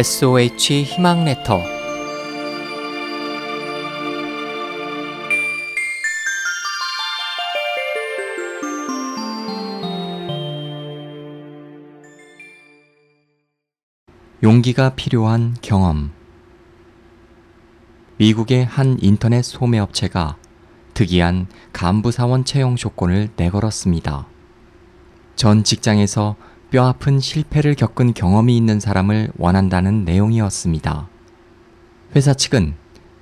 SOH 희망 레터 용기가 필요한 경험 미국의 한 인터넷 소매업체가 특이한 간부사원 채용 조건을 내걸었습니다. 전 직장에서 뼈아픈 실패를 겪은 경험이 있는 사람을 원한다는 내용이었습니다. 회사 측은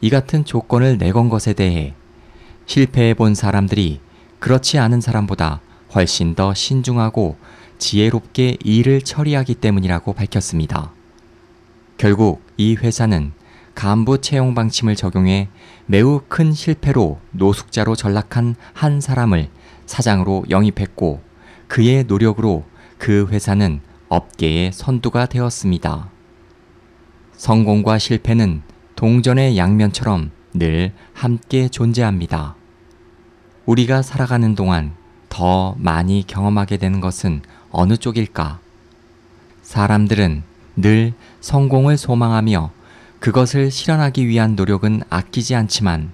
이 같은 조건을 내건 것에 대해 실패해 본 사람들이 그렇지 않은 사람보다 훨씬 더 신중하고 지혜롭게 일을 처리하기 때문이라고 밝혔습니다. 결국 이 회사는 간부 채용 방침을 적용해 매우 큰 실패로 노숙자로 전락한 한 사람을 사장으로 영입했고 그의 노력으로 그 회사는 업계의 선두가 되었습니다. 성공과 실패는 동전의 양면처럼 늘 함께 존재합니다. 우리가 살아가는 동안 더 많이 경험하게 되는 것은 어느 쪽일까? 사람들은 늘 성공을 소망하며 그것을 실현하기 위한 노력은 아끼지 않지만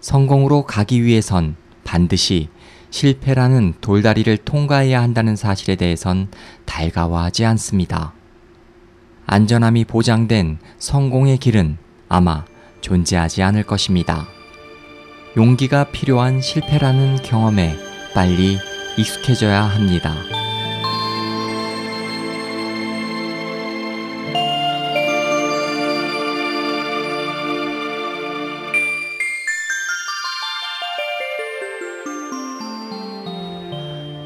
성공으로 가기 위해선 반드시 실패라는 돌다리를 통과해야 한다는 사실에 대해선 달가워하지 않습니다. 안전함이 보장된 성공의 길은 아마 존재하지 않을 것입니다. 용기가 필요한 실패라는 경험에 빨리 익숙해져야 합니다.